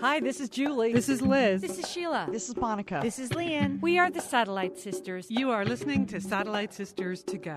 Hi, this is Julie. This is Liz. This is Sheila. This is Monica. This is Lian. We are the Satellite Sisters. You are listening to Satellite Sisters to Go.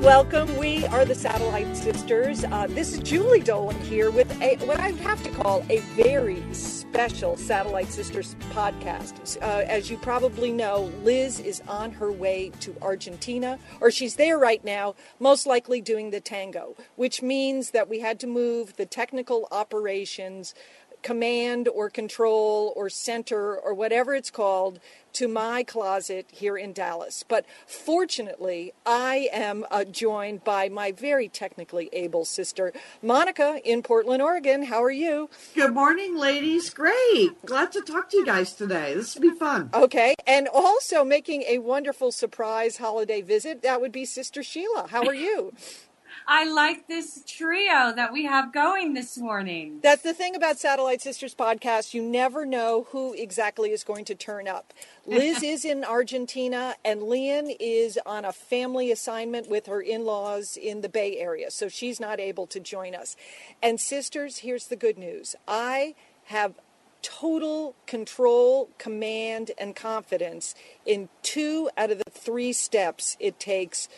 Welcome. We are the Satellite Sisters. Uh, this is Julie Dolan here with a, what I have to call a very special Satellite Sisters podcast. Uh, as you probably know, Liz is on her way to Argentina, or she's there right now, most likely doing the tango, which means that we had to move the technical operations command or control or center or whatever it's called to my closet here in Dallas. But fortunately, I am uh, joined by my very technically able sister, Monica, in Portland, Oregon. How are you? Good morning, ladies. Great. Glad to talk to you guys today. This will be fun. Okay. And also making a wonderful surprise holiday visit, that would be Sister Sheila. How are you? I like this trio that we have going this morning. That's the thing about Satellite Sisters podcast. You never know who exactly is going to turn up. Liz is in Argentina, and Lian is on a family assignment with her in laws in the Bay Area, so she's not able to join us. And, sisters, here's the good news I have total control, command, and confidence in two out of the three steps it takes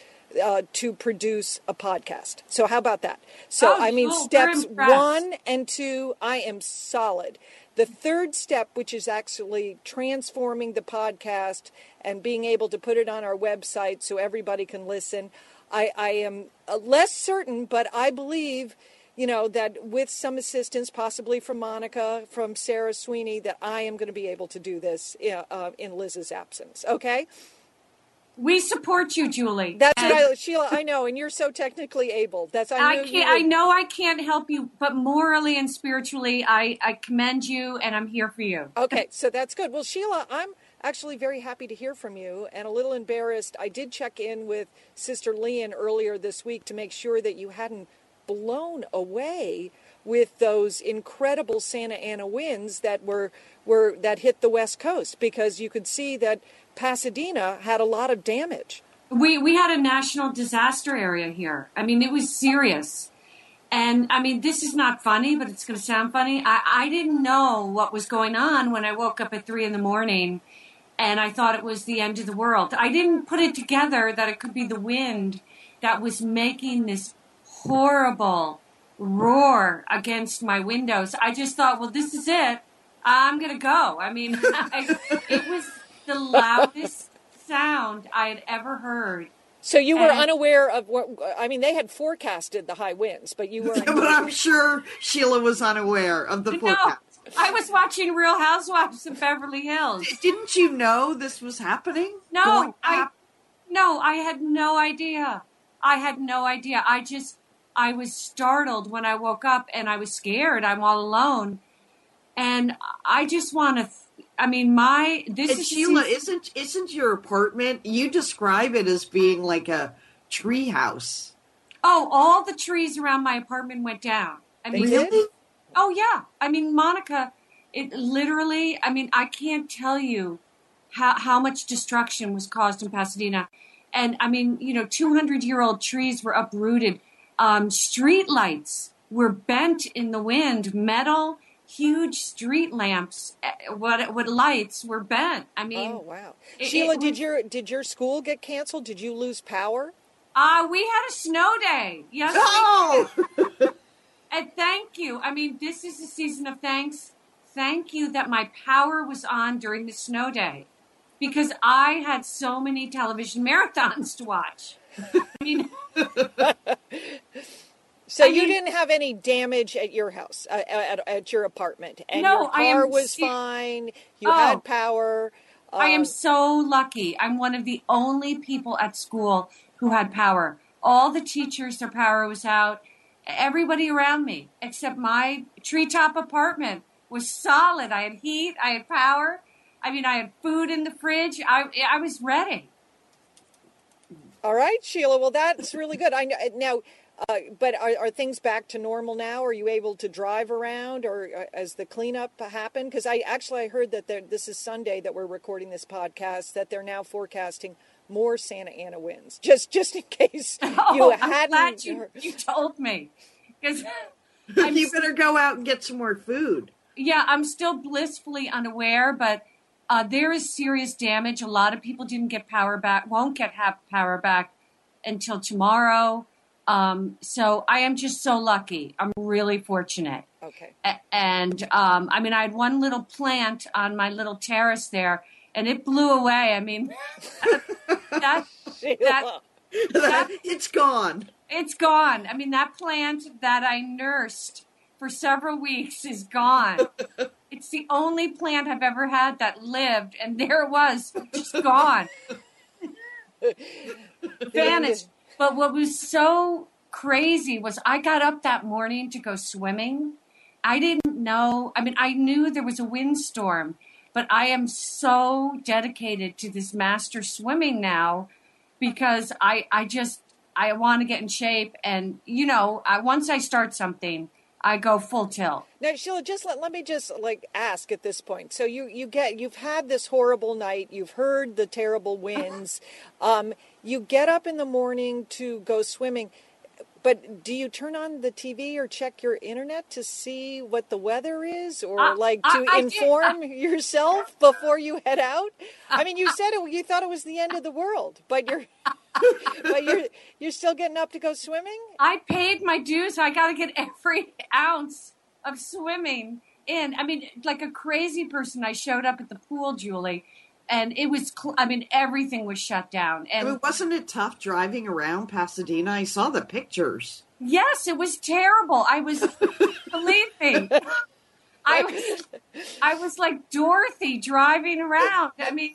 uh, to produce a podcast. So how about that? So Oh, I mean, oh, steps one and two, I am solid. The third step, which is actually transforming the podcast and being able to put it on our website so everybody can listen, I, I am uh, less certain, but I believe, you know, that with some assistance, possibly from Monica, from Sarah Sweeney, that I am going to be able to do this uh, uh, in Liz's absence. Okay? We support you, Julie. That's And what I, Sheila. I know, and you're so technically able. That's I, I can't. I know I can't help you, but morally and spiritually, I I commend you, and I'm here for you. Okay, so that's good. Well, Sheila, I'm actually very happy to hear from you and a little embarrassed. I did check in with Sister Lian earlier this week to make sure that you hadn't blown away with those incredible Santa Ana winds that were were that hit the West Coast because you could see that Pasadena had a lot of damage. We we had a national disaster area here. I mean, it was serious. And I mean, this is not funny, but it's going to sound funny. I, I didn't know what was going on when I woke up at three in the morning and I thought it was the end of the world. I didn't put it together that it could be the wind that was making this horrible roar against my windows. I just thought, well, this is it. I'm going to go. I mean, I, it was the loudest sound I had ever heard. So you were And- unaware of what I mean. They had forecasted the high winds, but you were. but I'm sure Sheila was unaware of the forecast. No. I was watching Real Housewives of Beverly Hills. Didn't you know this was happening? No, I happen? no, I had no idea. I had no idea. I just I was startled when I woke up and I was scared. I'm all alone. And I just want to I mean, my this And is Sheila, isn't isn't your apartment? You describe it as being like a tree house. Oh, all the trees around my apartment went down. I They mean? Really? Oh yeah. I mean, Monica, it literally, I mean, I can't tell you how how much destruction was caused in Pasadena. And I mean, you know, 200-year-old trees were uprooted. Um, street lights were bent in the wind. Metal huge street lamps eh, what what lights were bent. I mean, Oh wow, it- Sheila, it did was- your did your school get canceled? Did you lose power? uh, we had a snow day. Yes. Oh, And thank you. I mean, this is a season of thanks. Thank you that my power was on during the snow day because I had so many television marathons to watch. I mean, So I you mean- didn't have any damage at your house, uh, at, at your apartment, and No, your I am car was fine. You Oh. had power. I am um, so lucky. I'm one of the only people at school who had power. All the teachers, their power was out. Everybody around me, except my treetop apartment, was solid. I had heat, I had power. I mean, I had food in the fridge. I I was ready. All right, Sheila. Well, that's really good. I know now. Uh, but are, are things back to normal now? Are you able to drive around, or uh, as the cleanup happened? Because I actually I heard that there, this is Sunday that we're recording this podcast. That they're now forecasting more Santa Ana winds. Just just in case you oh, I'm hadn't. glad you, you told me because you better go out and get some more food. yeah, I'm still blissfully unaware, but uh, there is serious damage. A lot of people didn't get power back, won't get have power back until tomorrow. Um, so I am just so lucky. I'm really fortunate. Okay. A- And um, I mean, I had one little plant on my little terrace there, and it blew away. I mean, that Sheila. That- it's gone. it's gone. I mean, that plant that I nursed for several weeks is gone. it's the only plant I've ever had that lived, and there it was, just gone, vanished. But what was so crazy was I got up that morning to go swimming. I didn't know. I mean, I knew there was a windstorm, but I am so dedicated to this master swimming now because I I just I want to get in shape and you know, I, once I start something, I go full tilt. Now, Sheila, just let, let me just like ask at this point. So you you get you've had this horrible night. You've heard the terrible winds. Um, you get up in the morning to go swimming, but do you turn on the TV or check your internet to see what the weather is, or I- like I- to I did- inform yourself before you head out? I mean, you said it. You thought it was the end of the world, but you're but you're you're still getting up to go swimming. I paid my dues. so I got to get every ounce of swimming in. I mean, like a crazy person, I showed up at the pool, Julie, and it was. Cl- I mean, everything was shut down. I And mean, wasn't it tough driving around Pasadena? I saw the pictures. yes, it was terrible. I was. believe me. I was, I was like Dorothy driving around. I mean,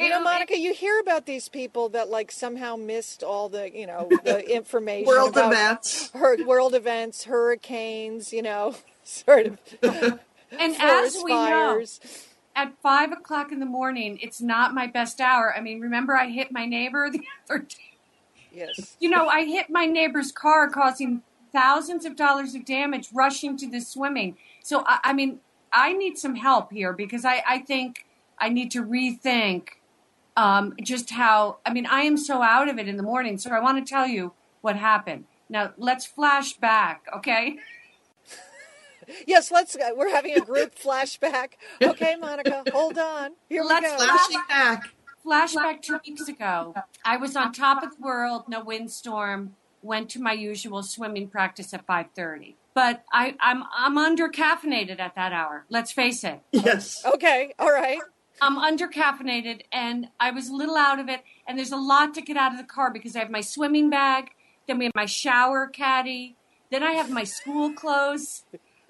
You know, Monica, you hear about these people that like somehow missed all the, you know, the information World about events. hur- world events, hurricanes, you know, sort of and as we know, at five o'clock in the morning, it's not my best hour. I mean, remember I hit my neighbor the other day. Yes. You know, I hit my neighbor's car, causing thousands of dollars of damage rushing to the swimming. So, I, I mean, I need some help here because I, I think I need to rethink um, just how, I mean, I am so out of it in the morning. So, I want to tell you what happened. Now, let's flash back, okay? Yes, let's uh, we're having a group flashback. Okay, Monica, hold on. Here we Let's go. Flashing back. Flashback two weeks ago. I was on top of the world, no windstorm. Went to my usual swimming practice at five thirty. But I, I'm I'm under caffeinated at that hour. Let's face it. Yes. Okay, all right. I'm under caffeinated and I was a little out of it. And there's a lot to get out of the car because I have my swimming bag, then we have my shower caddy, then I have my school clothes,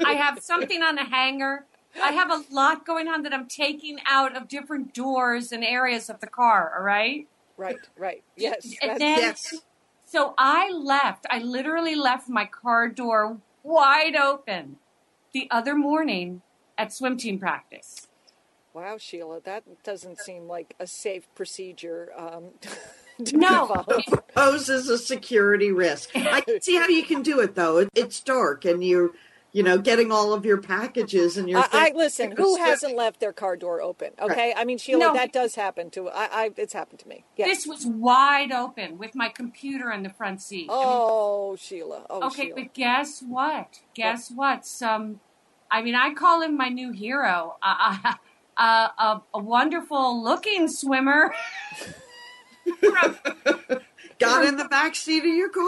I have something on a hanger. I have a lot going on that I'm taking out of different doors and areas of the car, all right? Right, right. Yes. And then, Yes. so I left. I literally left my car door wide open the other morning at swim team practice. Wow, Sheila, that doesn't seem like a safe procedure. Um, No, follow. Poses a security risk. I see how you can do it though. It's dark and you're, you know, getting all of your packages and your. I, I listen. Who hasn't left their car door open? Okay, I mean Sheila, No. that does happen to. I, I it's happened to me. Yeah. This was wide open with my computer in the front seat. I mean, oh, Sheila. Oh, okay, Sheila. but guess what? Guess what? Some, I mean, I call him my new hero. Uh, uh, a, a wonderful looking swimmer. Got in the back seat of your car.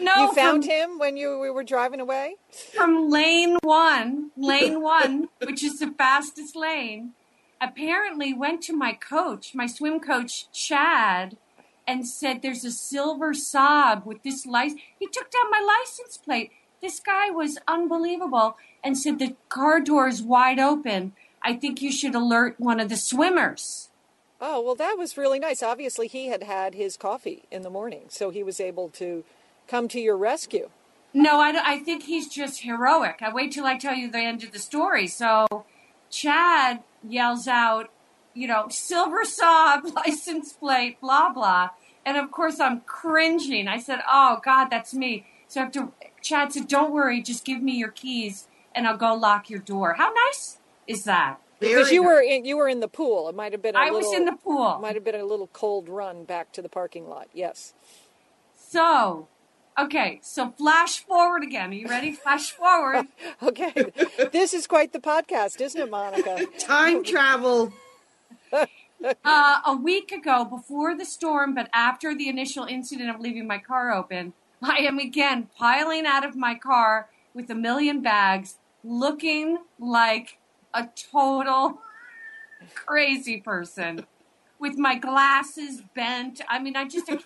No, you found from, him when you we were driving away. from lane one, lane one, which is the fastest lane. Apparently, went to my coach, my swim coach Chad, and said, "There's a silver Saab with this license." He took down my license plate. This guy was unbelievable, and said the car door is wide open. I think you should alert one of the swimmers. Oh well, that was really nice. Obviously, he had had his coffee in the morning, so he was able to come to your rescue. No, I, I think he's just heroic. I wait till I tell you the end of the story. So Chad yells out, you know, silver Saab, license plate, blah, blah. And of course, I'm cringing. I said, Oh, God, that's me. So after Chad said, Don't worry, just give me your keys and I'll go lock your door. How nice is that? Because you nice. were in, you were in the pool. It might have been. I I was in the pool. Might have been a little cold run back to the parking lot. Yes. So, okay, so flash forward again. Are you ready? Flash forward. Okay. this is quite the podcast, isn't it, Monica? time travel. Uh, a week ago, before the storm, but after the initial incident of leaving my car open, I am again piling out of my car with a million bags, looking like a total crazy person with my glasses bent. I mean, I just, you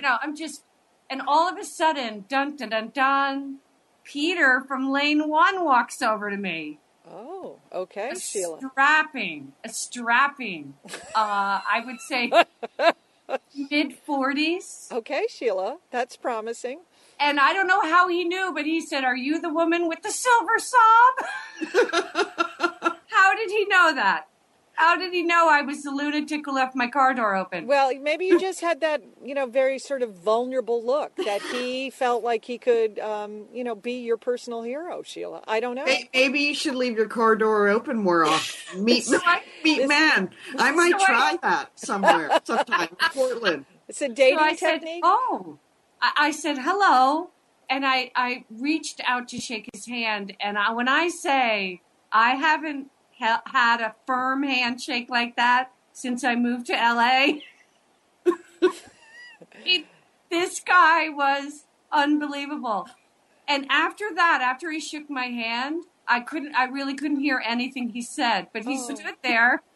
know, I'm just, and all of a sudden, dun dun dun dun, Peter from lane one walks over to me. Oh, okay, a Sheila. strapping, a strapping. Uh, I would say mid forties, Okay, Sheila. That's promising. and I don't know how he knew, but he said, "Are you the woman with the silver Saab?" how did he know that? How did he know I was the lunatic who left my car door open? Well, maybe you just had that, you know, very sort of vulnerable look that he felt like he could, um, you know, be your personal hero, Sheila. I don't know. Maybe you should leave your car door open more often. Meet So I- meet This- man. I might So I- try that somewhere, sometime in Portland. It's a dating so I said, "Oh," I, I said, "Hello," and I I reached out to shake his hand, and I, when I say I haven't ha- had a firm handshake like that since I moved to LA, He- this guy was unbelievable. And after that, after he shook my hand, I couldn't, I really couldn't hear anything he said, but he Oh. stood there.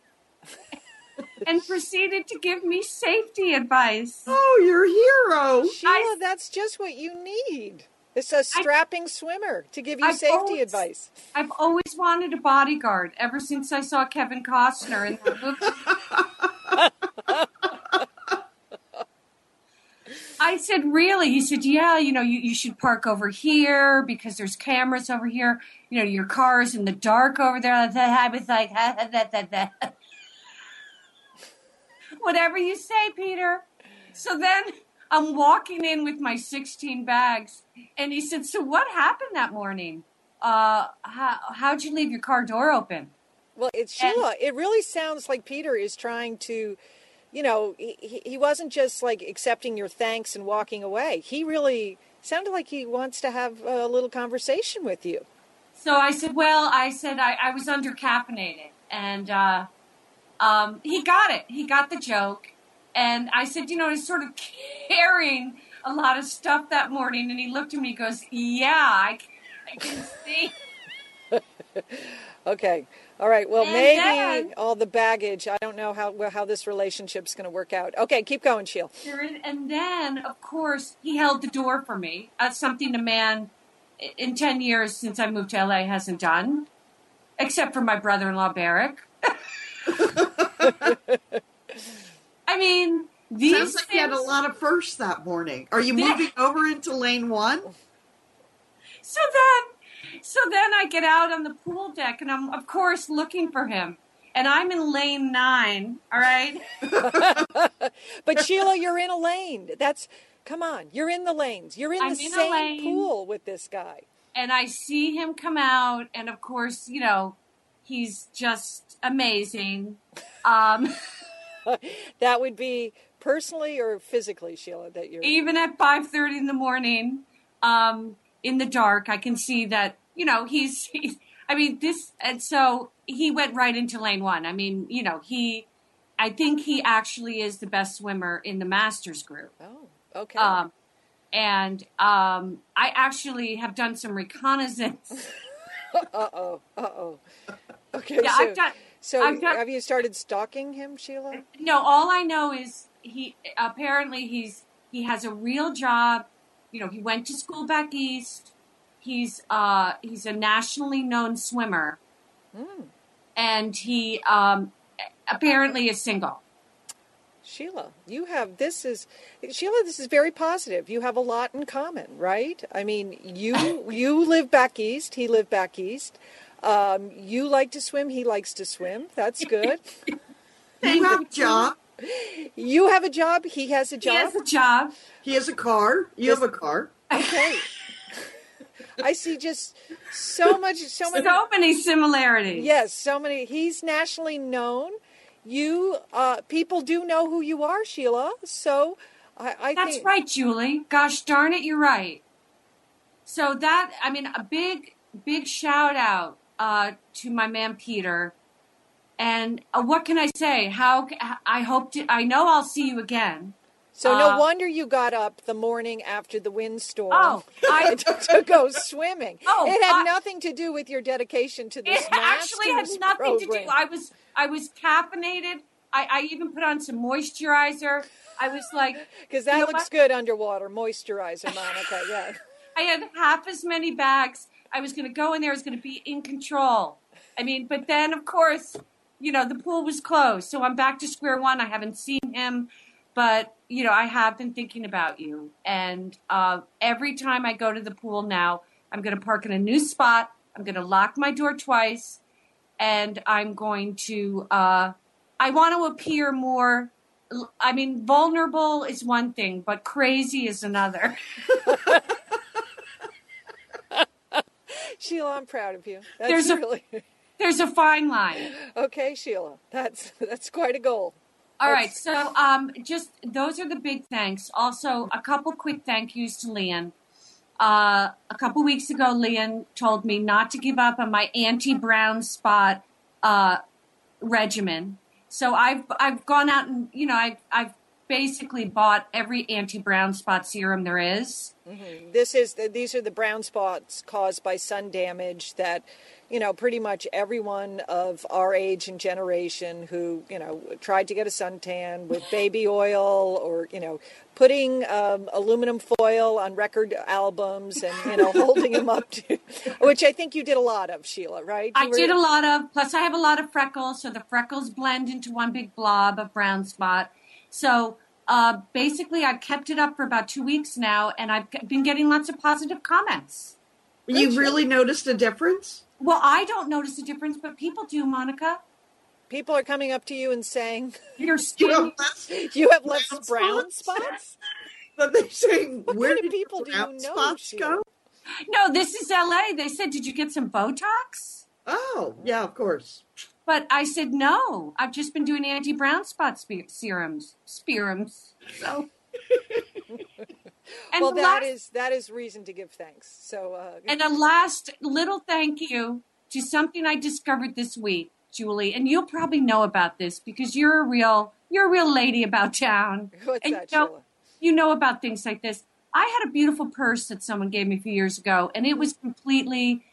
And proceeded to give me safety advice. Oh, you're a hero. Sheila, I- that's just what you need. It's a strapping swimmer to give you I've safety always- advice. I've always wanted a bodyguard ever since I saw Kevin Costner in that movie. I said, really? He said, yeah, you know, you, you should park over here because there's cameras over here. You know, your car is in the dark over there. I was like, whatever you say, Peter. So then I'm walking in with my 16 bags, and he said, so what happened that morning? Uh, how, how'd you leave your car door open? Well, it's And- it really sounds like Peter is trying to, you know, he, he- wasn't just like accepting your thanks and walking away. He really sounded like he wants to have a little conversation with you. So I said, well, I said I, I was undercaffeinated. And uh, um, he got it. He got the joke. And I said, you know, he's sort of carrying a lot of stuff that morning. And he looked at me and goes, yeah, I can see. Okay. All right. Well, And maybe then- all the baggage. I don't know how well, how this relationship's going to work out. Okay, keep going, Sheila. And then, of course, he held the door for me. Uh, something a man in 10 years since I moved to LA hasn't done, except for my brother in law, Barrick. I mean, these Sounds like you had a lot of firsts that morning. Are you Yeah. moving over into lane one? So then, so then I get out on the pool deck, and I'm of course looking for him, and I'm in lane nine. All right, But Sheila, you're in a lane. That's come on. You're in the lanes. You're in I'm the in same lane. pool with this guy. and I see him come out, and of course, you know, he's just amazing. Um, That would be personally or physically, Sheila. That you're. even at five thirty in the morning, um, in the dark, I can see that you know he's. he's I mean this, and so he went right into lane one. I mean, you know, he. I think he actually is the best swimmer in the Masters group. Oh, okay. Um, and um, I actually have done some reconnaissance. uh oh. Uh oh. Okay. Yeah, so, I've done. So I've you started stalking him, Sheila? No, all I know is he apparently he's he has a real job. You know, he went to school back east. He's uh he's a nationally known swimmer, Hmm. and he um apparently is single. Sheila, you have this is Sheila. This is very positive. You have a lot in common, right? I mean, you you live back east. He lived back east. Um, you like to swim. He likes to swim. That's good. You have a job. You have a job. He has a job. He has a job. He has a car. You have a car. Okay. I see just so much, so many. So many similarities. Yes, so many. He's nationally known. You uh, people do know who you are, Sheila. So I, I That's think right, Julie. Gosh darn it, you're right. So that I mean, a big, big shout out uh, to my man Peter. And uh, what can I say? How I hope to. I know I'll see you again. So no Uh, wonder you got up the morning after the windstorm Oh, I to go swimming. Oh, it had I- nothing to do with your dedication to this it actually had nothing to do. I was I was caffeinated. I, I even put on some moisturizer. I was like, Because that You know looks what? good underwater, moisturizer, Monica. Yeah. I had half as many bags. I was going to go in there. I was going to be in control. I mean, but then of course, you know, the pool was closed, so I'm back to square one. I haven't seen him, but you know, I have been thinking about you. And uh, every time I go to the pool now, I'm going to park in a new spot. I'm going to lock my door twice, and I'm going to. Uh, I want to appear more. I mean, vulnerable is one thing, but crazy is another. Sheila, I'm proud of you. That's There's a- There's a fine line. okay, Sheila. That's that's quite a goal. All right, so um, just those are the big thanks. Also, a couple quick thank yous to Lian. Uh, a couple weeks ago, Lian told me not to give up on my anti-brown spot uh, regimen. So I've I've gone out and you know I've I've basically bought every anti-brown spot serum there is. This is these are the brown spots caused by sun damage that you know pretty much everyone of our age and generation who you know tried to get a suntan with baby oil or you know putting um, aluminum foil on record albums and you know holding them up to which I think you did a lot of Sheila right I were- did a lot of, plus I have a lot of freckles, so the freckles blend into one big blob of brown spot. So uh, basically, I've kept it up for about two weeks now, and I've been getting lots of positive comments. You really noticed a difference? Well, I don't notice a difference, but people do, Monica. people are coming up to you and saying Your You skin. have less you have less Brown brown spots? spots But they're saying, What where kind of did people your do you know, spots Sheila? go? No, this is LA. They said, Did you get some Botox? Oh, yeah, of course. But I said, No. I've just been doing anti brown spot spe- serums. Serums. So. and well, that last, is, that is reason to give thanks so uh, And a last little thank you to something I discovered this week, Julie. And you'll probably know about this because you're a real you're a real lady about town. what's and that you know, Sheila? you know about things like this. I had a beautiful purse that someone gave me a few years ago, and it was completely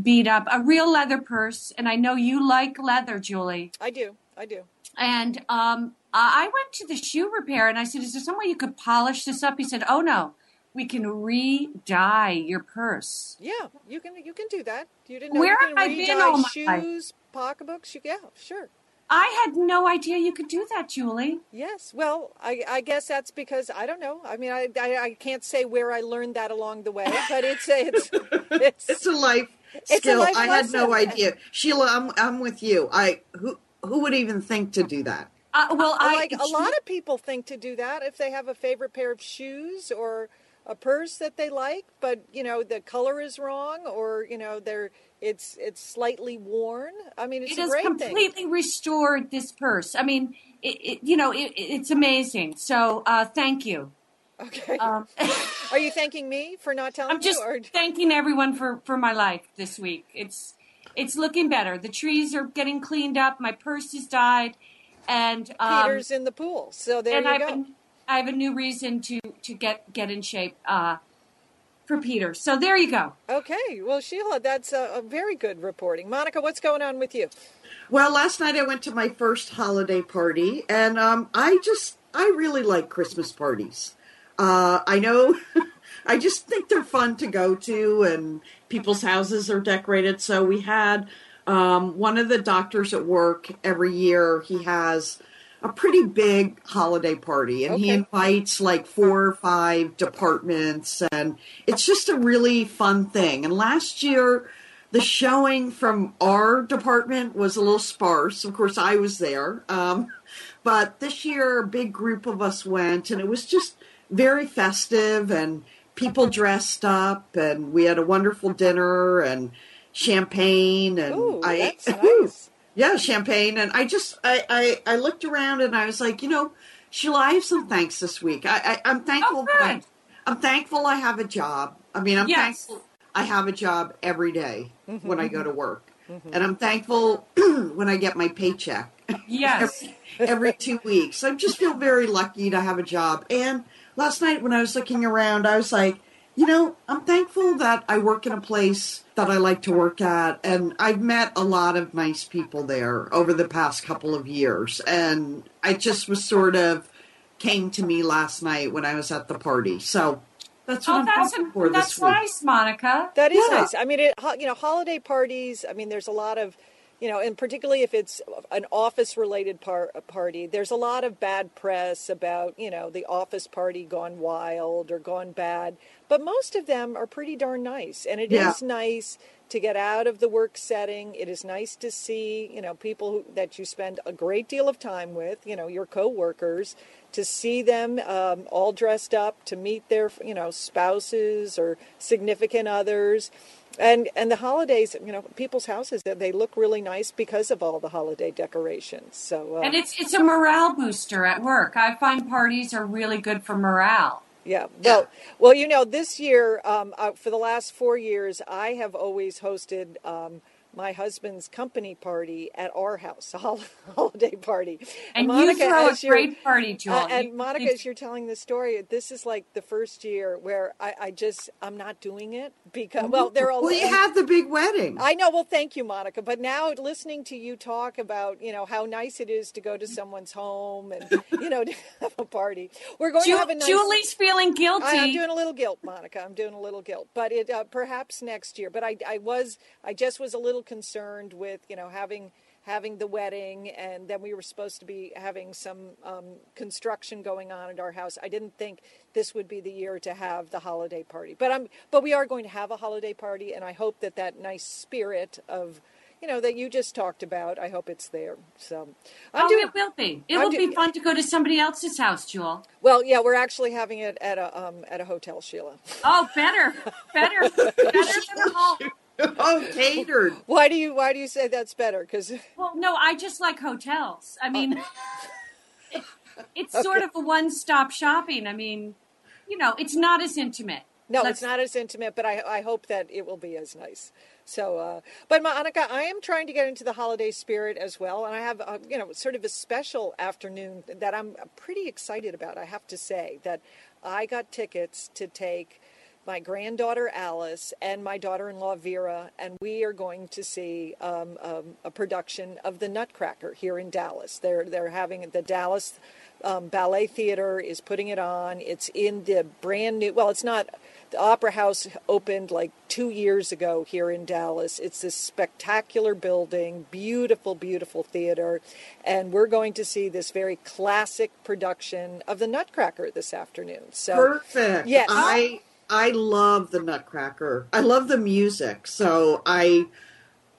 beat up. A real leather purse, and I know you like leather, Julie. I do I do And um, I I went to the shoe repair, and I said, "Is there some way you could polish this up?" He said, "Oh no, we can re-dye your purse." Yeah, you can you can do that. You didn't know Where you have I been re-dye all my life? shoes, pocketbooks. You, yeah, sure. I had no idea you could do that, Julie. Yes. Well, I, I guess that's because I don't know. I mean, I, I I can't say where I learned that along the way, but it's it's it's, It's a life It's a skill. life I had no idea. Sheila, I'm I'm with you. I who who would even think to do that? Uh, well, I like a lot of people think to do that if they have a favorite pair of shoes or a purse that they like, but you know the color is wrong or you know they're it's it's slightly worn. I mean, it's it a has great completely restored this purse. I mean, it, it, you know, it, it's amazing. So, uh, thank you. Thing. Okay. Um, Are you thanking me for not telling I'm just you? Or... thanking everyone for for my life this week. It's it's looking better. The trees are getting cleaned up. My purse has died, and um, Peter's in the pool. So there and you I've go. been, I have a new reason to to get get in shape uh, for Peter. So there you go. Okay. Well, Sheila, that's a, a very good reporting. Monica, what's going on with you? Well, last night I went to my first holiday party, and um, I just I really like Christmas parties. Uh, I know, I just think they're fun to go to, and people's houses are decorated. So we had um, one of the doctors at work every year. He has a pretty big holiday party, and he invites like four or five departments, and it's just a really fun thing. And last year the showing from our department was a little sparse. Of course, I was there. Um, But this year, a big group of us went, and it was just very festive, and people dressed up, and we had a wonderful dinner and champagne, and Ooh, I nice. yeah, champagne, and I just I, I I looked around and I was like, you know, Sheila, I have some thanks this week. I, I I'm thankful. Oh, I. I'm thankful I have a job. I mean, I'm Yes. thankful I have a job every day when I go to work, Mm-hmm. and I'm thankful when I get my paycheck Yes. every two weeks. I just feel very lucky to have a job. And last night when I was looking around, I was like, you know, I'm thankful that I work in a place that I like to work at. And I've met a lot of nice people there over the past couple of years. And I just was sort of came to me last night when I was at the party. So that's what Oh, I'm that's thankful for that's this week. nice, Monica. That is Yeah. nice. I mean, it, you know, holiday parties. I mean, there's a lot of, you know, and particularly if it's an office-related par- party, there's a lot of bad press about, you know, the office party gone wild or gone bad. But most of them are pretty darn nice, and it is Yeah. nice to get out of the work setting. It is nice to see, you know, people who, that you spend a great deal of time with, you know, your coworkers, to see them um, all dressed up, to meet their, you know, spouses or significant others. And and the holidays, you know, people's houses they look really nice because of all the holiday decorations. So uh, And it's it's a morale booster at work. I find parties are really good for morale. Yeah. Well, well, you know, this year, um, uh, for the last four years, I have always hosted um, my husband's company party at our house, a holiday party. And Monica, you throw a you're- great party, Jewel. Uh, and Monica, you- as you're telling the story, this is like the first year where I, I just I'm not doing it because well, there are Well, you have the big wedding. I know. Well, thank you, Monica. But now listening to you talk about, you know, how nice it is to go to someone's home and, you know, to have a party. We're going Ju- to have a nice. Julie's feeling guilty. I, am doing a little guilt, Monica. I'm doing a little guilt, but it uh, perhaps next year. But I, I was, I just was a little concerned with, you know, having having the wedding, and then we were supposed to be having some um, construction going on at our house. I didn't think this would be the year to have the holiday party, but I'm, but we are going to have a holiday party, and I hope that that nice spirit of. You know that you just talked about. I hope it's there. So, I'm oh, doing it will be. It I'm will do- be fun to go to somebody else's house, Jewel. well. Yeah, we're actually having it at a um, at a hotel, Sheila. Oh, better, better, better than home. oh, catered. Why do you Why do you say that's better? Because Well, no, I just like hotels. I mean, it- it's sort of a one-stop shopping. I mean, you know, it's not as intimate. No, Let's- it's not as intimate, but I, I hope that it will be as nice. So, uh, but Monica, I am trying to get into the holiday spirit as well, and I have, uh, you know, sort of a special afternoon that I'm pretty excited about. I have to say that I got tickets to take my granddaughter Alice and my daughter-in-law Vera, and we are going to see um, um, a production of The Nutcracker here in Dallas. They're they're having the Dallas um, Ballet Theater is putting it on. It's in the brand new. Well, it's not. The Opera House opened like two years ago here in Dallas. It's this spectacular building, beautiful, beautiful theater, and we're going to see this very classic production of The Nutcracker this afternoon. So Perfect. Yes. I I love the Nutcracker. I love the music. So I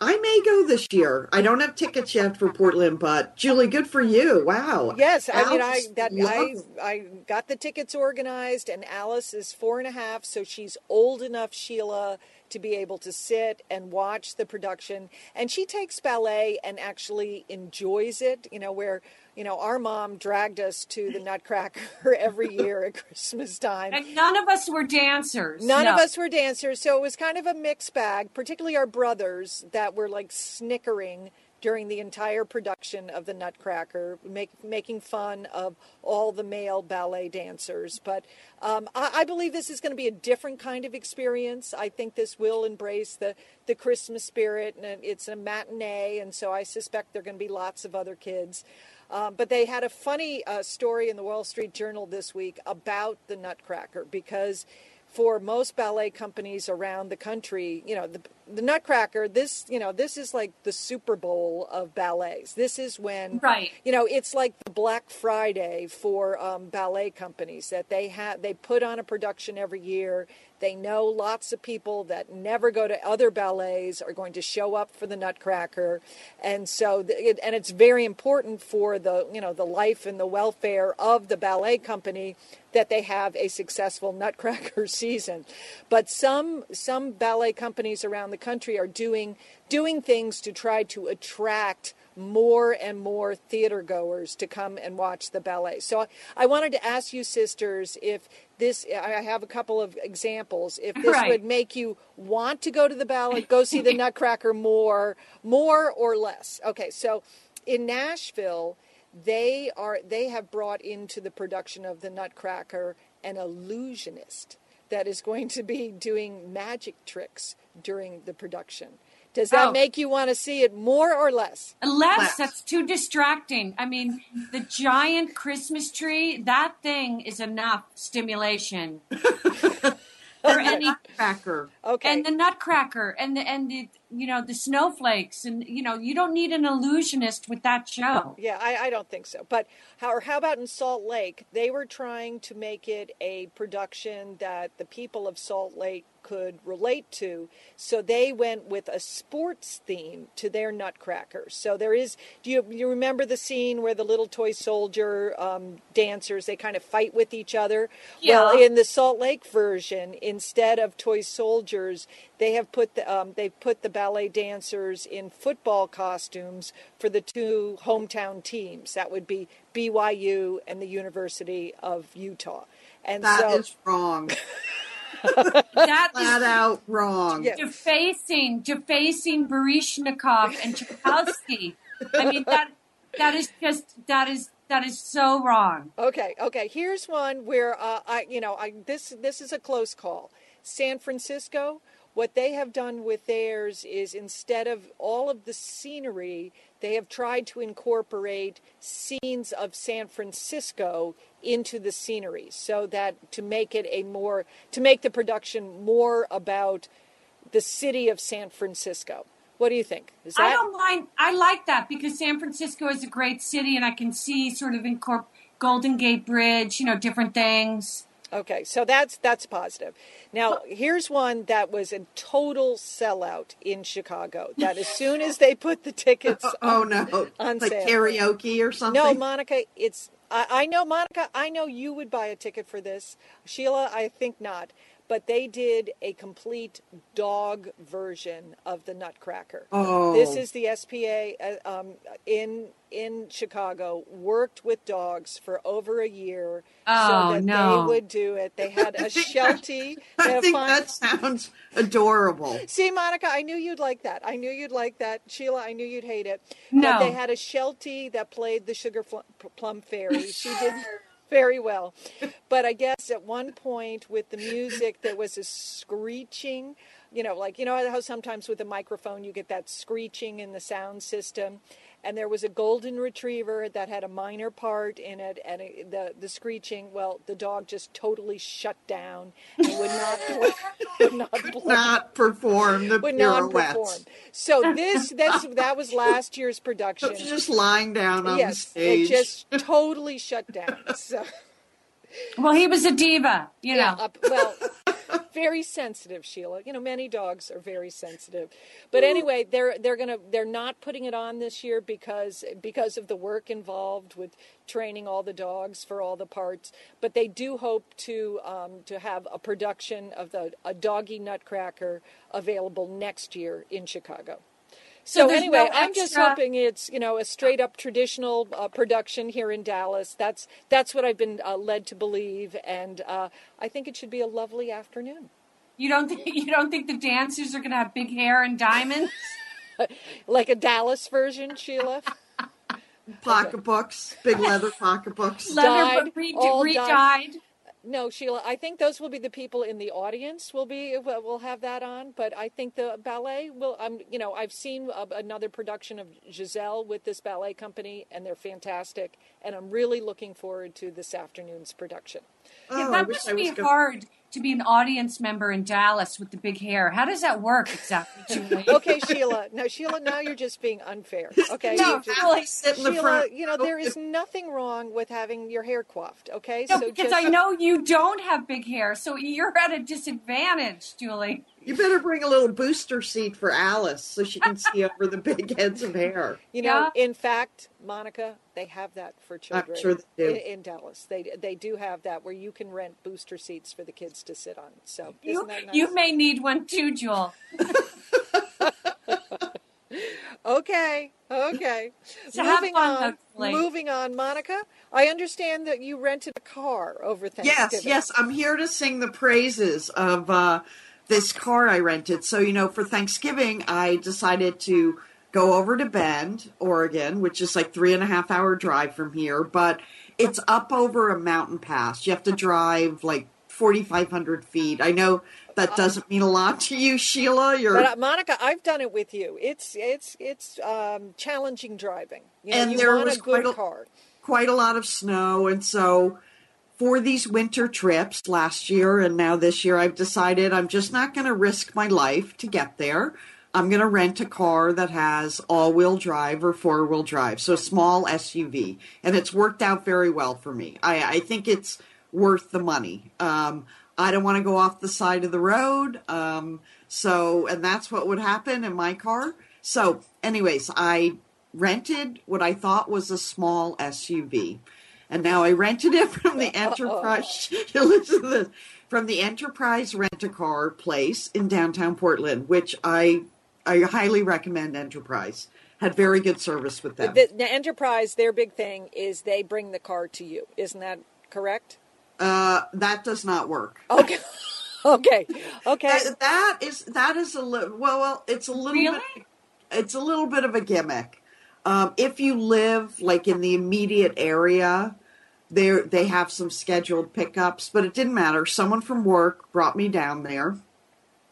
I may go this year. I don't have tickets yet for Portland, but Julie, good for you. Wow. Yes, I mean, I Alice that I I got the tickets organized, and Alice is four and a half, so she's old enough, Sheila, to be able to sit and watch the production. And she takes ballet and actually enjoys it. You know, where you know our mom dragged us to the Nutcracker every year at Christmas time. And none of us were dancers. None of us were dancers, so it was kind of a mixed bag, particularly our brothers that were like snickering during the entire production of the Nutcracker, make, making fun of all the male ballet dancers. But um, I, I believe this is going to be a different kind of experience. I think this will embrace the, the Christmas spirit, and it's a matinee, and so I suspect there are going to be lots of other kids. Um, but they had a funny uh, story in the Wall Street Journal this week about the Nutcracker because for most ballet companies around the country, you know, the, the Nutcracker, this you know, this is like the Super Bowl of ballets. This is when Right. you know, it's like the Black Friday for um, ballet companies that they have. They put on a production every year. They know lots of people that never go to other ballets are going to show up for the Nutcracker, and so it, and it's very important for the you know the life and the welfare of the ballet company that they have a successful Nutcracker season. But some some ballet companies around the country are doing doing things to try to attract more and more theater goers to come and watch the ballet. So I wanted to ask you sisters if this I have a couple of examples if this Right. would make you want to go to the ballet, go see the Nutcracker more more or less. Okay, so in Nashville they are they have brought into the production of the Nutcracker an illusionist that is going to be doing magic tricks during the production. Does that Oh. make you want to see it more or less? Less, Less. that's too distracting. I mean, the giant Christmas tree, that thing is enough stimulation for any Cracker. Okay. and the nutcracker and the and the you know the snowflakes and you know you don't need an illusionist with that show. Yeah, I, I don't think so. But how, or how about in Salt Lake? They were trying to make it a production that the people of Salt Lake could relate to. So they went with a sports theme to their Nutcracker. So there is. Do you you remember the scene where the little toy soldier um, dancers they kind of fight with each other? yeah. Well, in the Salt Lake version, instead of toy soldiers, they have put the um, they put the ballet dancers in football costumes for the two hometown teams. That would be BYU and the University of Utah. And That so is wrong. That Flat is out wrong. Yeah. defacing, defacing Baryshnikov and Tchaikovsky. I mean that that is just that is that is so wrong. Okay, okay. Here's one where uh, I, you know, I this this is a close call. San Francisco. What they have done with theirs is instead of all of the scenery, they have tried to incorporate scenes of San Francisco into the scenery, so that to make it a more to make the production more about the city of San Francisco. What do you think? Is that I don't mind. I like that because San Francisco is a great city, and I can see sort of incorp Golden Gate Bridge, you know, different things. Okay, so that's that's positive. Now, here's one that was a total sellout in Chicago. That as soon as they put the tickets Oh no. on like sale. karaoke or something. No, Monica, it's I, I know Monica, I know you would buy a ticket for this. Sheila, I think not. But they did a complete dog version of the Nutcracker. Oh. This is the SPA uh, um, in in Chicago worked with dogs for over a year Oh, so that no. they would do it. They had a sheltie. They I had a think fun- that sounds adorable. See, Monica, I knew you'd like that. I knew you'd like that. Sheila, I knew you'd hate it. No. But they had a Sheltie that played the Sugar Plum Fairy. She did very well. But I guess at one point with the music, there was a screeching. You know, like, you know how sometimes with a microphone you get that screeching in the sound system? And there was a golden retriever that had a minor part in it, and it, the the screeching. Well, the dog just totally shut down and would not would not Not perform the would not pirouettes. perform. So this that's that was last year's production. It's just lying down on yes, the stage. it just totally shut down. So Well, he was a diva, you yeah, know. up, well, very sensitive, Sheila. You know, many dogs are very sensitive. But anyway, they're they're gonna they're not putting it on this year because because of the work involved with training all the dogs for all the parts. But they do hope to um, to have a production of the a doggy Nutcracker available next year in Chicago. So So, anyway, no I'm just hoping it's you know a straight up traditional uh, production here in Dallas. That's that's what I've been uh, led to believe, and uh, I think it should be a lovely afternoon. You don't think you don't think the dancers are going to have big hair and diamonds? like a Dallas version, Sheila. pocketbooks, big leather pocketbooks. Leather Dyed, re- all re-dyed. No, Sheila. I think those will be the people in the audience will be uh, will will have that on. But I think the ballet will. I'm you know I've seen a, another production of Giselle with this ballet company, and they're fantastic. And I'm really looking forward to this afternoon's production. Oh, Yeah, that wish must be was go- hard to be an audience member in Dallas with the big hair. How does that work exactly, Julie? Okay, Sheila. No, Sheila. Now you're just being unfair. Okay. No, You just- really. Sit in the Sheila, front. you know there is nothing wrong with having your hair coiffed. Okay, No, so because just I know you don't have big hair, so you're at a disadvantage, Julie. You better bring a little booster seat for Alice so she can see over the big heads of hair. You know, Yeah. in fact, Monica, they have that for children sure they do. In, in Dallas. They they do have that where you can rent booster seats for the kids to sit on. So You, isn't that nice? you may need one too, Jewel. okay, okay. So have moving fun, on. hopefully. Moving on, Monica. I understand that you rented a car over Thanksgiving. Yes, yes, I'm here to sing the praises of uh, this car I rented. So, you know, for Thanksgiving, I decided to go over to Bend, Oregon, which is like three and a half hour drive from here, but it's up over a mountain pass. You have to drive like 4,500 feet. I know that doesn't mean a lot to you, Sheila. You're But uh, Monica, I've done it with you. It's it's it's um, challenging driving. You know, And you there want was quite a- quite a lot of snow and so for these winter trips last year and now this year I've decided I'm just not going to risk my life to get there. I'm going to rent a car that has all-wheel drive or four-wheel drive, so a small SUV, and it's worked out very well for me. I, I think it's worth the money. Um, I don't want to go off the side of the road, um, so and that's what would happen in my car. So, anyways, I rented what I thought was a small SUV. And now I rented it from the Enterprise. Listen to this. From the Enterprise Rent a Car place in downtown Portland, which I I highly recommend Enterprise. Had very good service with them. The, the enterprise, their big thing is they bring the car to you. Isn't that correct? Uh, that does not work. Okay. okay. Okay. That, that is that is a little well, well, it's a little Really? bit it's a little bit of a gimmick. Um, if you live like in the immediate area, there they have some scheduled pickups, but it didn't matter. Someone from work brought me down there,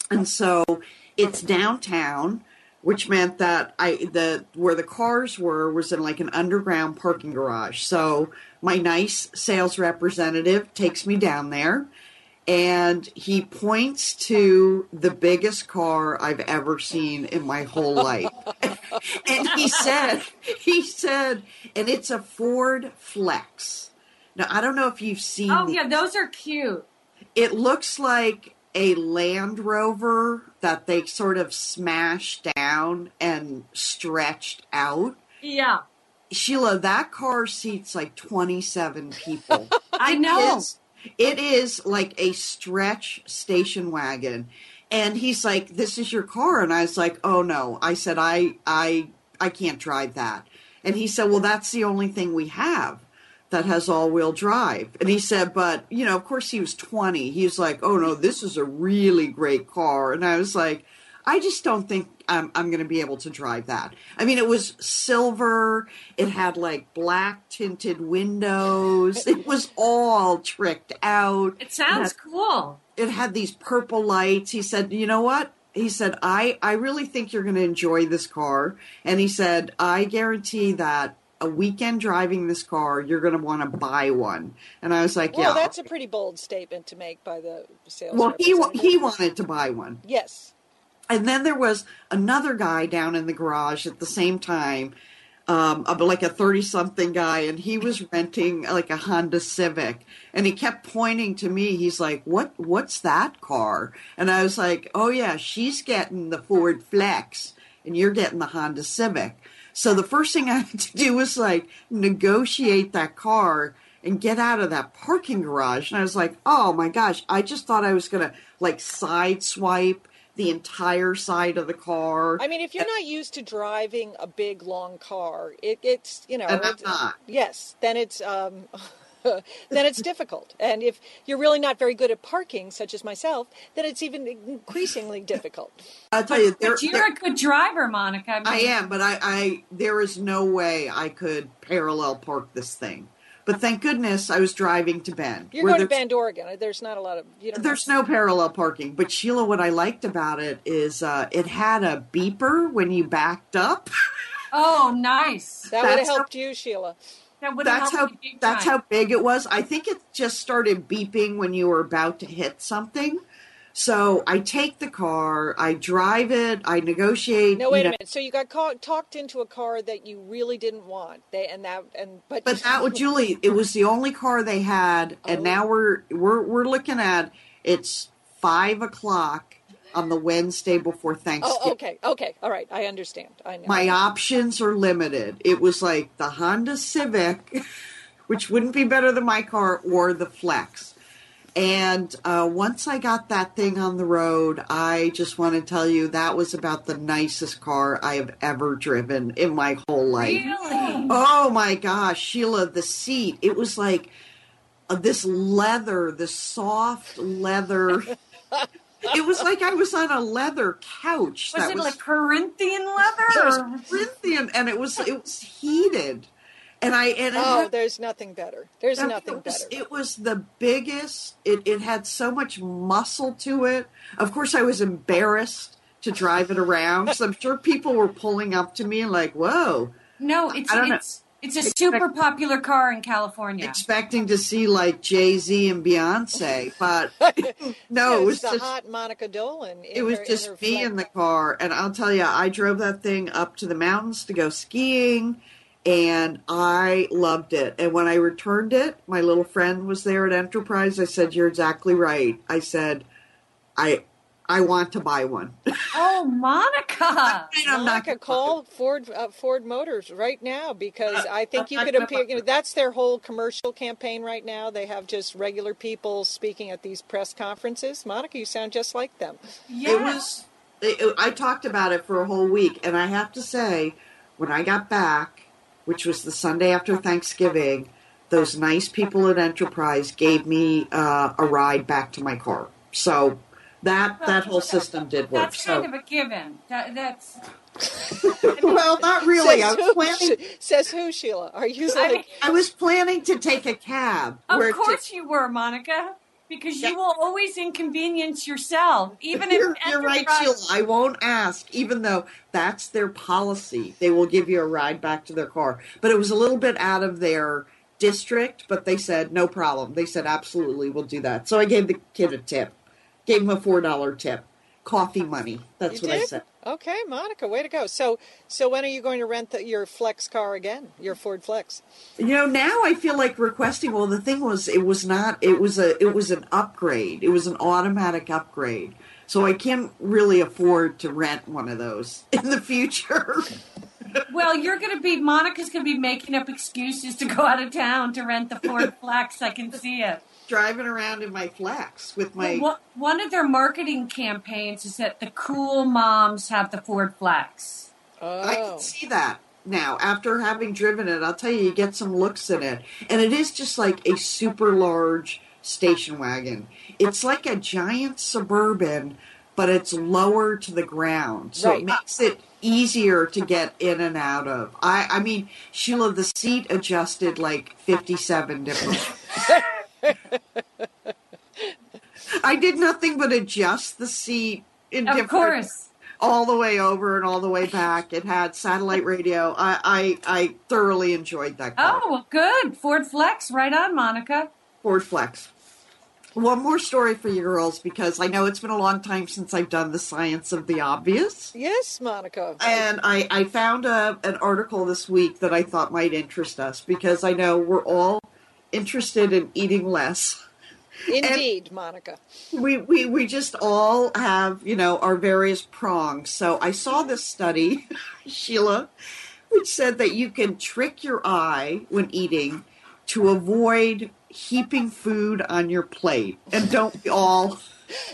and so it's downtown, which meant that I the where the cars were was in like an underground parking garage. So my nice sales representative takes me down there and he points to the biggest car I've ever seen in my whole life. and he said, he said, and it's a Ford Flex. Now, I don't know if you've seen Oh the- yeah, those are cute. it looks like a Land Rover that they sort of smashed down and stretched out. Yeah, Sheila, that car seats like 27 people. I know. is- it is like a stretch station wagon. And he's like, "This is your car." And I was like, "Oh no." I said, "I I I can't drive that." And he said, "Well, that's the only thing we have that has all-wheel drive." And he said, "But, you know, of course he was 20. He was like, "Oh no, this is a really great car." And I was like, I just don't think I'm, I'm going to be able to drive that. I mean, it was silver. It had like black tinted windows. It was all tricked out. It sounds cool. It had these purple lights. He said, "You know what?" He said, "I I really think you're going to enjoy this car." And he said, "I guarantee that." A weekend driving this car, you're going to want to buy one, and I was like, Yeah. well, "Yeah." that's a pretty bold statement to make by the sales. well, he he wanted to buy one, Yes. and then there was another guy down in the garage at the same time, um, like a 30 something guy, and he was renting like a Honda Civic. And he kept pointing to me. He's like, What what's that car? And I was like, Oh yeah, she's getting the Ford Flex and you're getting the Honda Civic. So the first thing I had to do was like negotiate that car and get out of that parking garage. And I was like, oh my gosh, I just thought I was to like side swipe the entire side of the car. I mean, if you're not used to driving a big, long car, it, it's you know, And I'm it's- not. yes, then it's um, then it's difficult. And if you're really not very good at parking, such as myself, then it's even increasingly difficult. I'll tell you, there, But you're there- a good driver, Monica. I, mean, I am, but I, I there is no way I could parallel park this thing. But thank goodness I was driving to Bend. You're where going to Bend, Oregon. There's not a lot of you know. There's no parallel parking. But Sheila, what I liked about it is uh, it had a beeper when you backed up. Oh, nice. That would have That's- helped you, Sheila. That would have that's how big that's time. how big it was. I think it just started beeping when you were about to hit something. So I take the car, I drive it, I negotiate. No, you wait a minute. So you got caught, talked into a car that you really didn't want. They and that and but But that was Julie. It was the only car they had, and Oh. now we're we're we're looking at it's five o'clock on the Wednesday before oh, Thanksgiving. Oh, okay, okay, all right. I understand. I know. My options are limited. It was like the Honda Civic, which wouldn't be better than my car, or the Flex. And uh, once I got that thing on the road, I just want to tell you that was about the nicest car I have ever driven in my whole life. Really? Oh my gosh, Sheila, the seat. It was like uh, this leather, this soft leather. it was like I was on a leather couch. Was that it was like Corinthian leather? Corinthian, and it was it was heated. And I and Oh, had- there's nothing better. There's it nothing was, better. It was the biggest. It it had so much muscle to it. Of course, I was embarrassed to drive it around because I'm sure people were pulling up to me and like, "Whoa." No, it's I don't know. it's it's a super popular car in California. expecting to see like Jay Z and Beyonce, but no, Yeah, it was the just hot Monica Dolan. it was her- just her me flex- in the car, and I'll tell you, I drove that thing up to the mountains to go skiing, and I loved it. And when I returned it, my little friend was there at Enterprise. I said, "You're exactly right." I said, "I." I want to buy one. Oh, Monica! I'm not Monica, gonna- call Ford uh, Ford Motors right now because I think you I'm could appear. You know, that's their whole commercial campaign right now. They have just regular people speaking at these press conferences. Monica, you sound just like them. Yeah. It was. It, I talked about it for a whole week, and I have to say, when I got back, which was the Sunday after Thanksgiving, those nice people at Enterprise gave me uh, a ride back to my car. So that that whole system did work. That's kind So of a given. That, that's well, not really. I Says was who, planning. says who, Sheila? Are you I mean. I was planning to take a cab. of where to- course you were, Monica, because Yeah. you will always inconvenience yourself, even if You're, you're right, Sheila. I won't ask, even though that's their policy. They will give you a ride back to their car. But it was a little bit out of their district, but they said, no problem. They said, absolutely, we'll do that. So I gave the kid a tip, gave him a $4 tip. Coffee money. That's You what I said. Okay, Monica, way to go. So, so when are you going to rent the, your Flex car again? Your Ford Flex? You know, now I feel like requesting. Well, the thing was, it was not. It was a. It was an upgrade. It was an automatic upgrade. So I can't really afford to rent one of those in the future. Well, you're going to be Monica's going to be making up excuses to go out of town to rent the Ford Flex. I can see it. Driving around in my flex with my. Well, one- one of their marketing campaigns is that the cool moms have the Ford Flex. I Oh, can see that now. After having driven it, I'll tell you, you get some looks in it, and it is just like a super large station wagon. It's like a giant suburban, but it's lower to the ground, so Right. it makes it easier to get in and out of. I, I mean, Sheila, the seat adjusted like fifty-seven different. I did nothing but adjust the seat in Of different course. all the way over and all the way back. It had satellite radio. I I, I thoroughly enjoyed that car. Oh, well, good. Ford Flex, right on, Monica. Ford Flex. One more story for you girls because I know it's been a long time since I've done the science of the obvious. yes, Monica. And I, I found a, an article this week that I thought might interest us because I know we're all interested in eating less. Indeed, Monica. we, we we just all have you know our various prongs so i saw this study sheila which said that you can trick your eye when eating to avoid heaping food on your plate and don't we all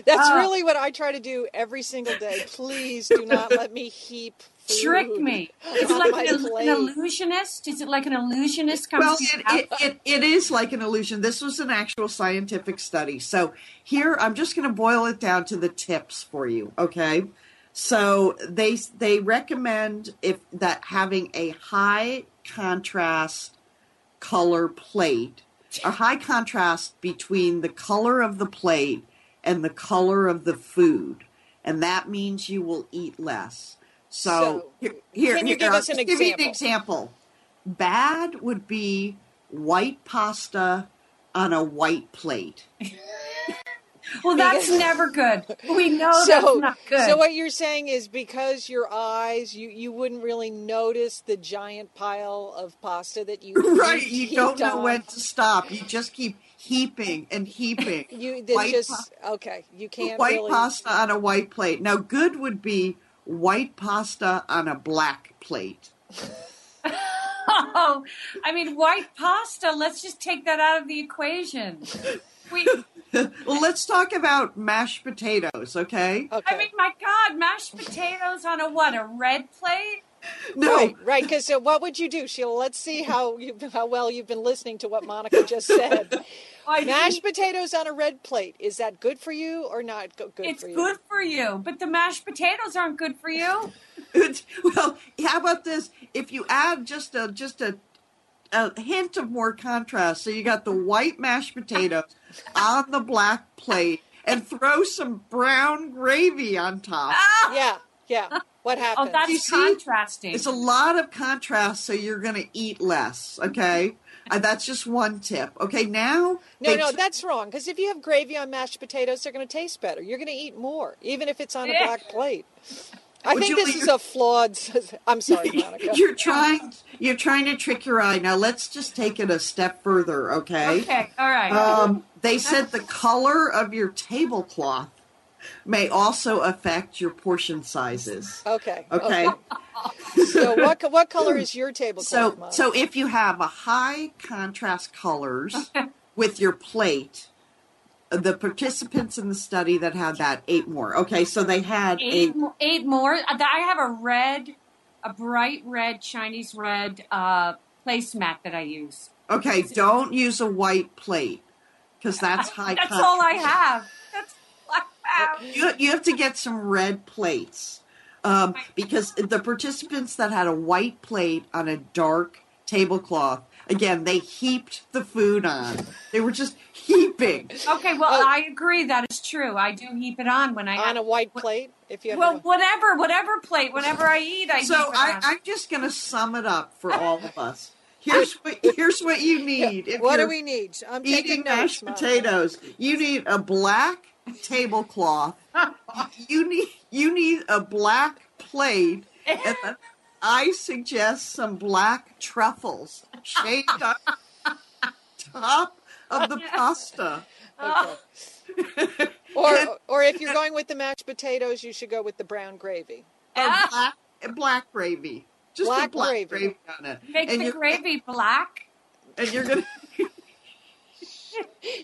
That's Ah. really what I try to do every single day. Please do not let me heap food Trick me. It's on like an, an illusionist. Is it like an illusionist comes well to it, it, it, it is like an illusion this was an actual scientific study so here i'm just going to boil it down to the tips for you okay so they they recommend if that having a high contrast color plate a high contrast between the color of the plate and the color of the food and that means you will eat less so, So, here, can you here, give I'll us an give you an example? example bad would be white pasta on a white plate. Well, that's never good. We know so, that's not good. so what you're saying is because your eyes, you, you wouldn't really notice the giant pile of pasta that you Right, you don't know on. when to stop. You just keep heaping and heaping. You White just okay. You can't white really. pasta on a white plate. Now, good would be white pasta on a black plate. oh, I mean, white pasta. Let's just take that out of the equation. We, well, let's talk about mashed potatoes, okay? Okay. I mean, my God, mashed potatoes on a what? A red plate? No, Right, right. Because uh, what would you do, Sheila? Let's see how you how well you've been listening to what Monica just said. I Mashed mean, potatoes on a red plate. Is that good for you or not good for you? It's good for you, but the mashed potatoes aren't good for you. It's- well, how about this? If you add just a just a a hint of more contrast, so you got the white mashed potatoes on the black plate, and throw some brown gravy on top. Yeah, yeah. What happened? Oh, that's You see? contrasting. It's a lot of contrast, so you're going to eat less. Okay, uh, that's just one tip. Okay, now no, no, t- that's wrong. Because if you have gravy on mashed potatoes, they're going to taste better. You're going to eat more, even if it's on a Yeah. black plate. I Would think you this leave- is a flawed. I'm sorry, Monica. you're trying you're trying to trick your eye. Now let's just take it a step further. Okay. okay, all right. Um, they said the color of your tablecloth may also affect your portion sizes. Okay. Okay. So what what color is your tablecloth? So Monica? so if you have a high contrast colors with your plate, the participants in the study that had that ate more. Okay, so they had eight, a mo- eight more. Uh, I have a red, a bright red Chinese red uh, placemat that I use. okay. Don't use a white plate because that's high. That's all I have. That's all I have. You, you have to get some red plates um, because the participants that had a white plate on a dark tablecloth, again, they heaped the food on. They were just heaping. Okay, well, Oh. I agree. That is true. I do heap it on when I on have. a white plate, if you have. well, a, whatever, whatever plate, whenever I eat, I So heap it I, on. I'm just going to sum it up for all of us. Here's what here's what you need. If what do we need? I'm eating taking notes. mashed Monica. potatoes? You need a black tablecloth. you need you need a black plate, and then I suggest some black truffles shaved on top of the pasta. Okay. Or, or if you're going with the mashed potatoes, you should go with the brown gravy. Or ah. black black gravy. Just Black black gravy. gravy. on it. Make and the you're, gravy black. And you're gonna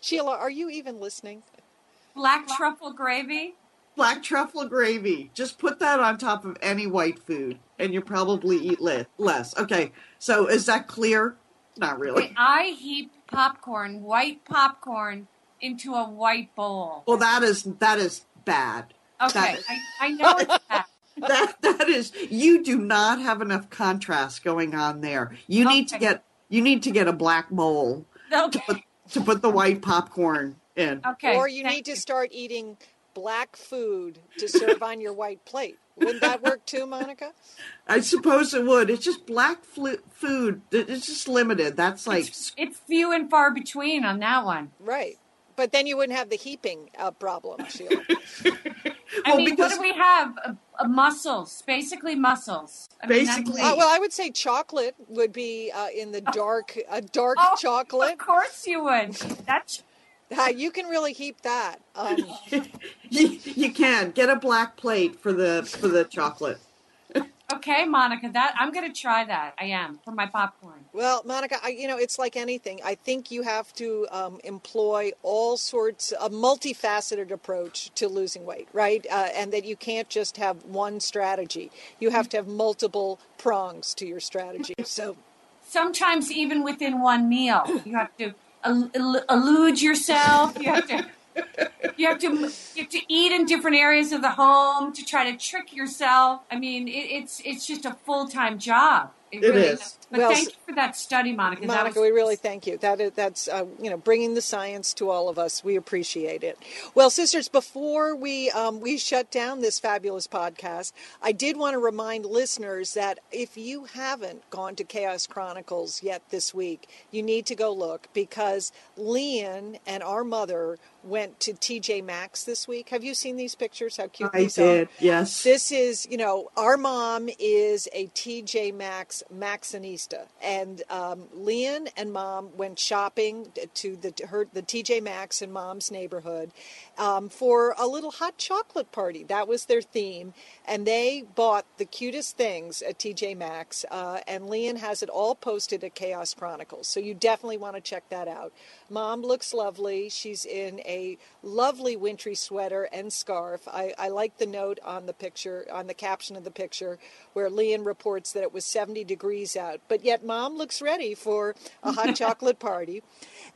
Sheila, are you even listening? Black truffle gravy. black truffle gravy. Just put that on top of any white food, and you'll probably eat le- less. Okay, so is that clear? Not really. Okay, I heap popcorn, white popcorn, into a white bowl. Well, that is that is bad. Okay, That- I, I know it's bad. That that is. You do not have enough contrast going on there. You need to get you need to get a black bowl Okay, to put the white popcorn in. okay. or you thank need to start eating black food to serve on your white plate. Wouldn't that work too, Monica? I suppose it would. It's just black flu- food. It's just limited. That's like It's, it's few and far between on that one. Right. But then you wouldn't have the heaping uh, problem, Sheila. I Well, mean, because- what do we have? Uh, uh, mussels, basically mussels. I mean, Basically- Uh, well, I would say chocolate would be uh, in the dark, a dark Oh, chocolate. Of course you would. That's you can really heap that. Um, you, you can get a black plate for the for the chocolate. okay, Monica. That I'm going to try that. I am for my popcorn. well, Monica, I, you know, it's like anything. I think you have to um, employ all sorts, a multifaceted approach to losing weight, right? Uh, and that you can't just have one strategy. You have to have multiple prongs to your strategy. So, Sometimes even within one meal, you have to el- el- elude yourself. You have to. You have to you have to eat in different areas of the home to try to trick yourself. I mean, it, it's it's just a full time job. It, It really is. does. But Well, thank you for that study, Monica. Monica, was- we really thank you. That is, that's uh, you know bringing the science to all of us. We appreciate it. Well, sisters, before we um, we shut down this fabulous podcast, I did want to remind listeners that if you haven't gone to Chaos Chronicles yet this week, you need to go look because Lian and our mother went to TJ Maxx this week. Have you seen these pictures? How cute I these are. did. Yes. This is, you know, our mom is a TJ Maxx Maxxinista, and um, Lian and mom went shopping to the her the TJ Maxx in mom's neighborhood um, for a little hot chocolate party. That was their theme, and they bought the cutest things at TJ Maxx. Uh, and Lian has it all posted at Chaos Chronicles, so you definitely want to check that out. Mom looks lovely. She's in a lovely wintry sweater and scarf. I, I like the note on the picture, on the caption of the picture, where Lian reports that it was 70 degrees out. But yet, mom looks ready for a hot chocolate party.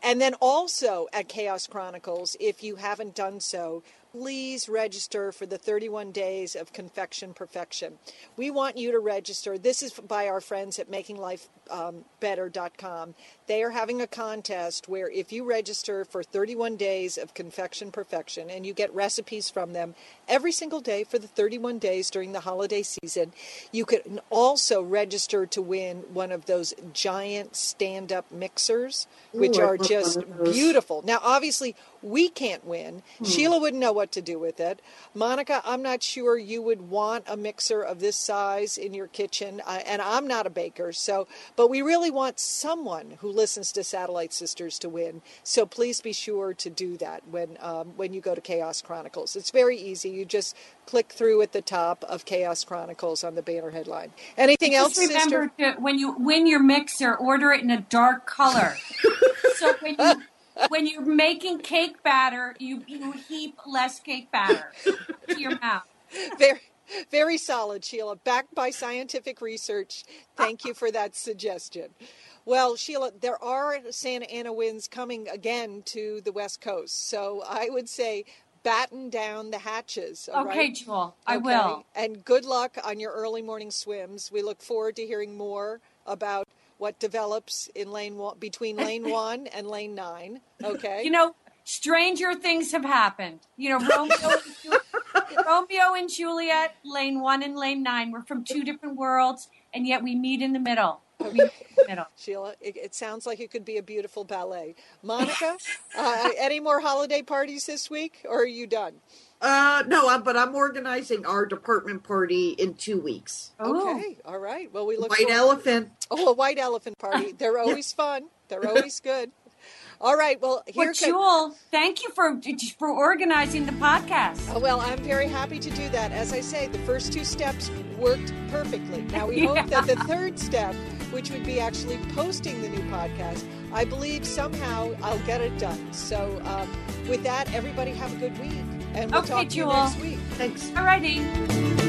And then also at Chaos Chronicles, if you haven't done so, please register for the 31 days of confection perfection. We want you to register. This is by our friends at makinglifebetter.com. They are having a contest where if you register for 31 days of confection perfection and you get recipes from them every single day for the 31 days during the holiday season, you can also register to win one of those giant stand-up mixers which Ooh, are just beautiful. Now obviously we can't win. Sheila wouldn't know what to do with it. Monica, I'm not sure you would want a mixer of this size in your kitchen, uh, and I'm not a baker. So, but we really want someone who listens to Satellite Sisters to win. So please be sure to do that when um, when you go to Chaos Chronicles. It's very easy. You just click through at the top of Chaos Chronicles on the banner headline. Anything else, Just remember sister? to, when you win your mixer, order it in a dark color. so when you when you're making cake batter, you you heap less cake batter to your mouth. Very, very solid, Sheila. Backed by scientific research. Thank you for that suggestion. Well, Sheila, there are Santa Ana winds coming again to the West Coast. So I would say batten down the hatches. Okay, right? Jewel, I Okay? will. And good luck on your early morning swims. We look forward to hearing more about what develops in lane one, between lane one and lane nine. Okay. You know, stranger things have happened. You know, Romeo, and Ju- Romeo and Juliet, lane one and lane nine. We're from two different worlds, and yet we meet in the middle. We meet in the middle. Sheila, it, it sounds like it could be a beautiful ballet. Monica, uh, any more holiday parties this week, or are you done? Uh, no, I'm, but I'm organizing our department party in two weeks. Ooh. Okay, all right. Well, we look White forward- elephant. Oh, a white elephant party. They're always fun. They're always good. All right. Well, here Well, co- Jewel, thank you for for organizing the podcast. Oh, well, I'm very happy to do that. As I say, the first two steps worked perfectly. Now we hope that the third step, which would be actually posting the new podcast, I believe somehow I'll get it done. So, um, with that, everybody have a good week, and we'll Okay, talk to you Jewel. next week. Thanks. Alrighty.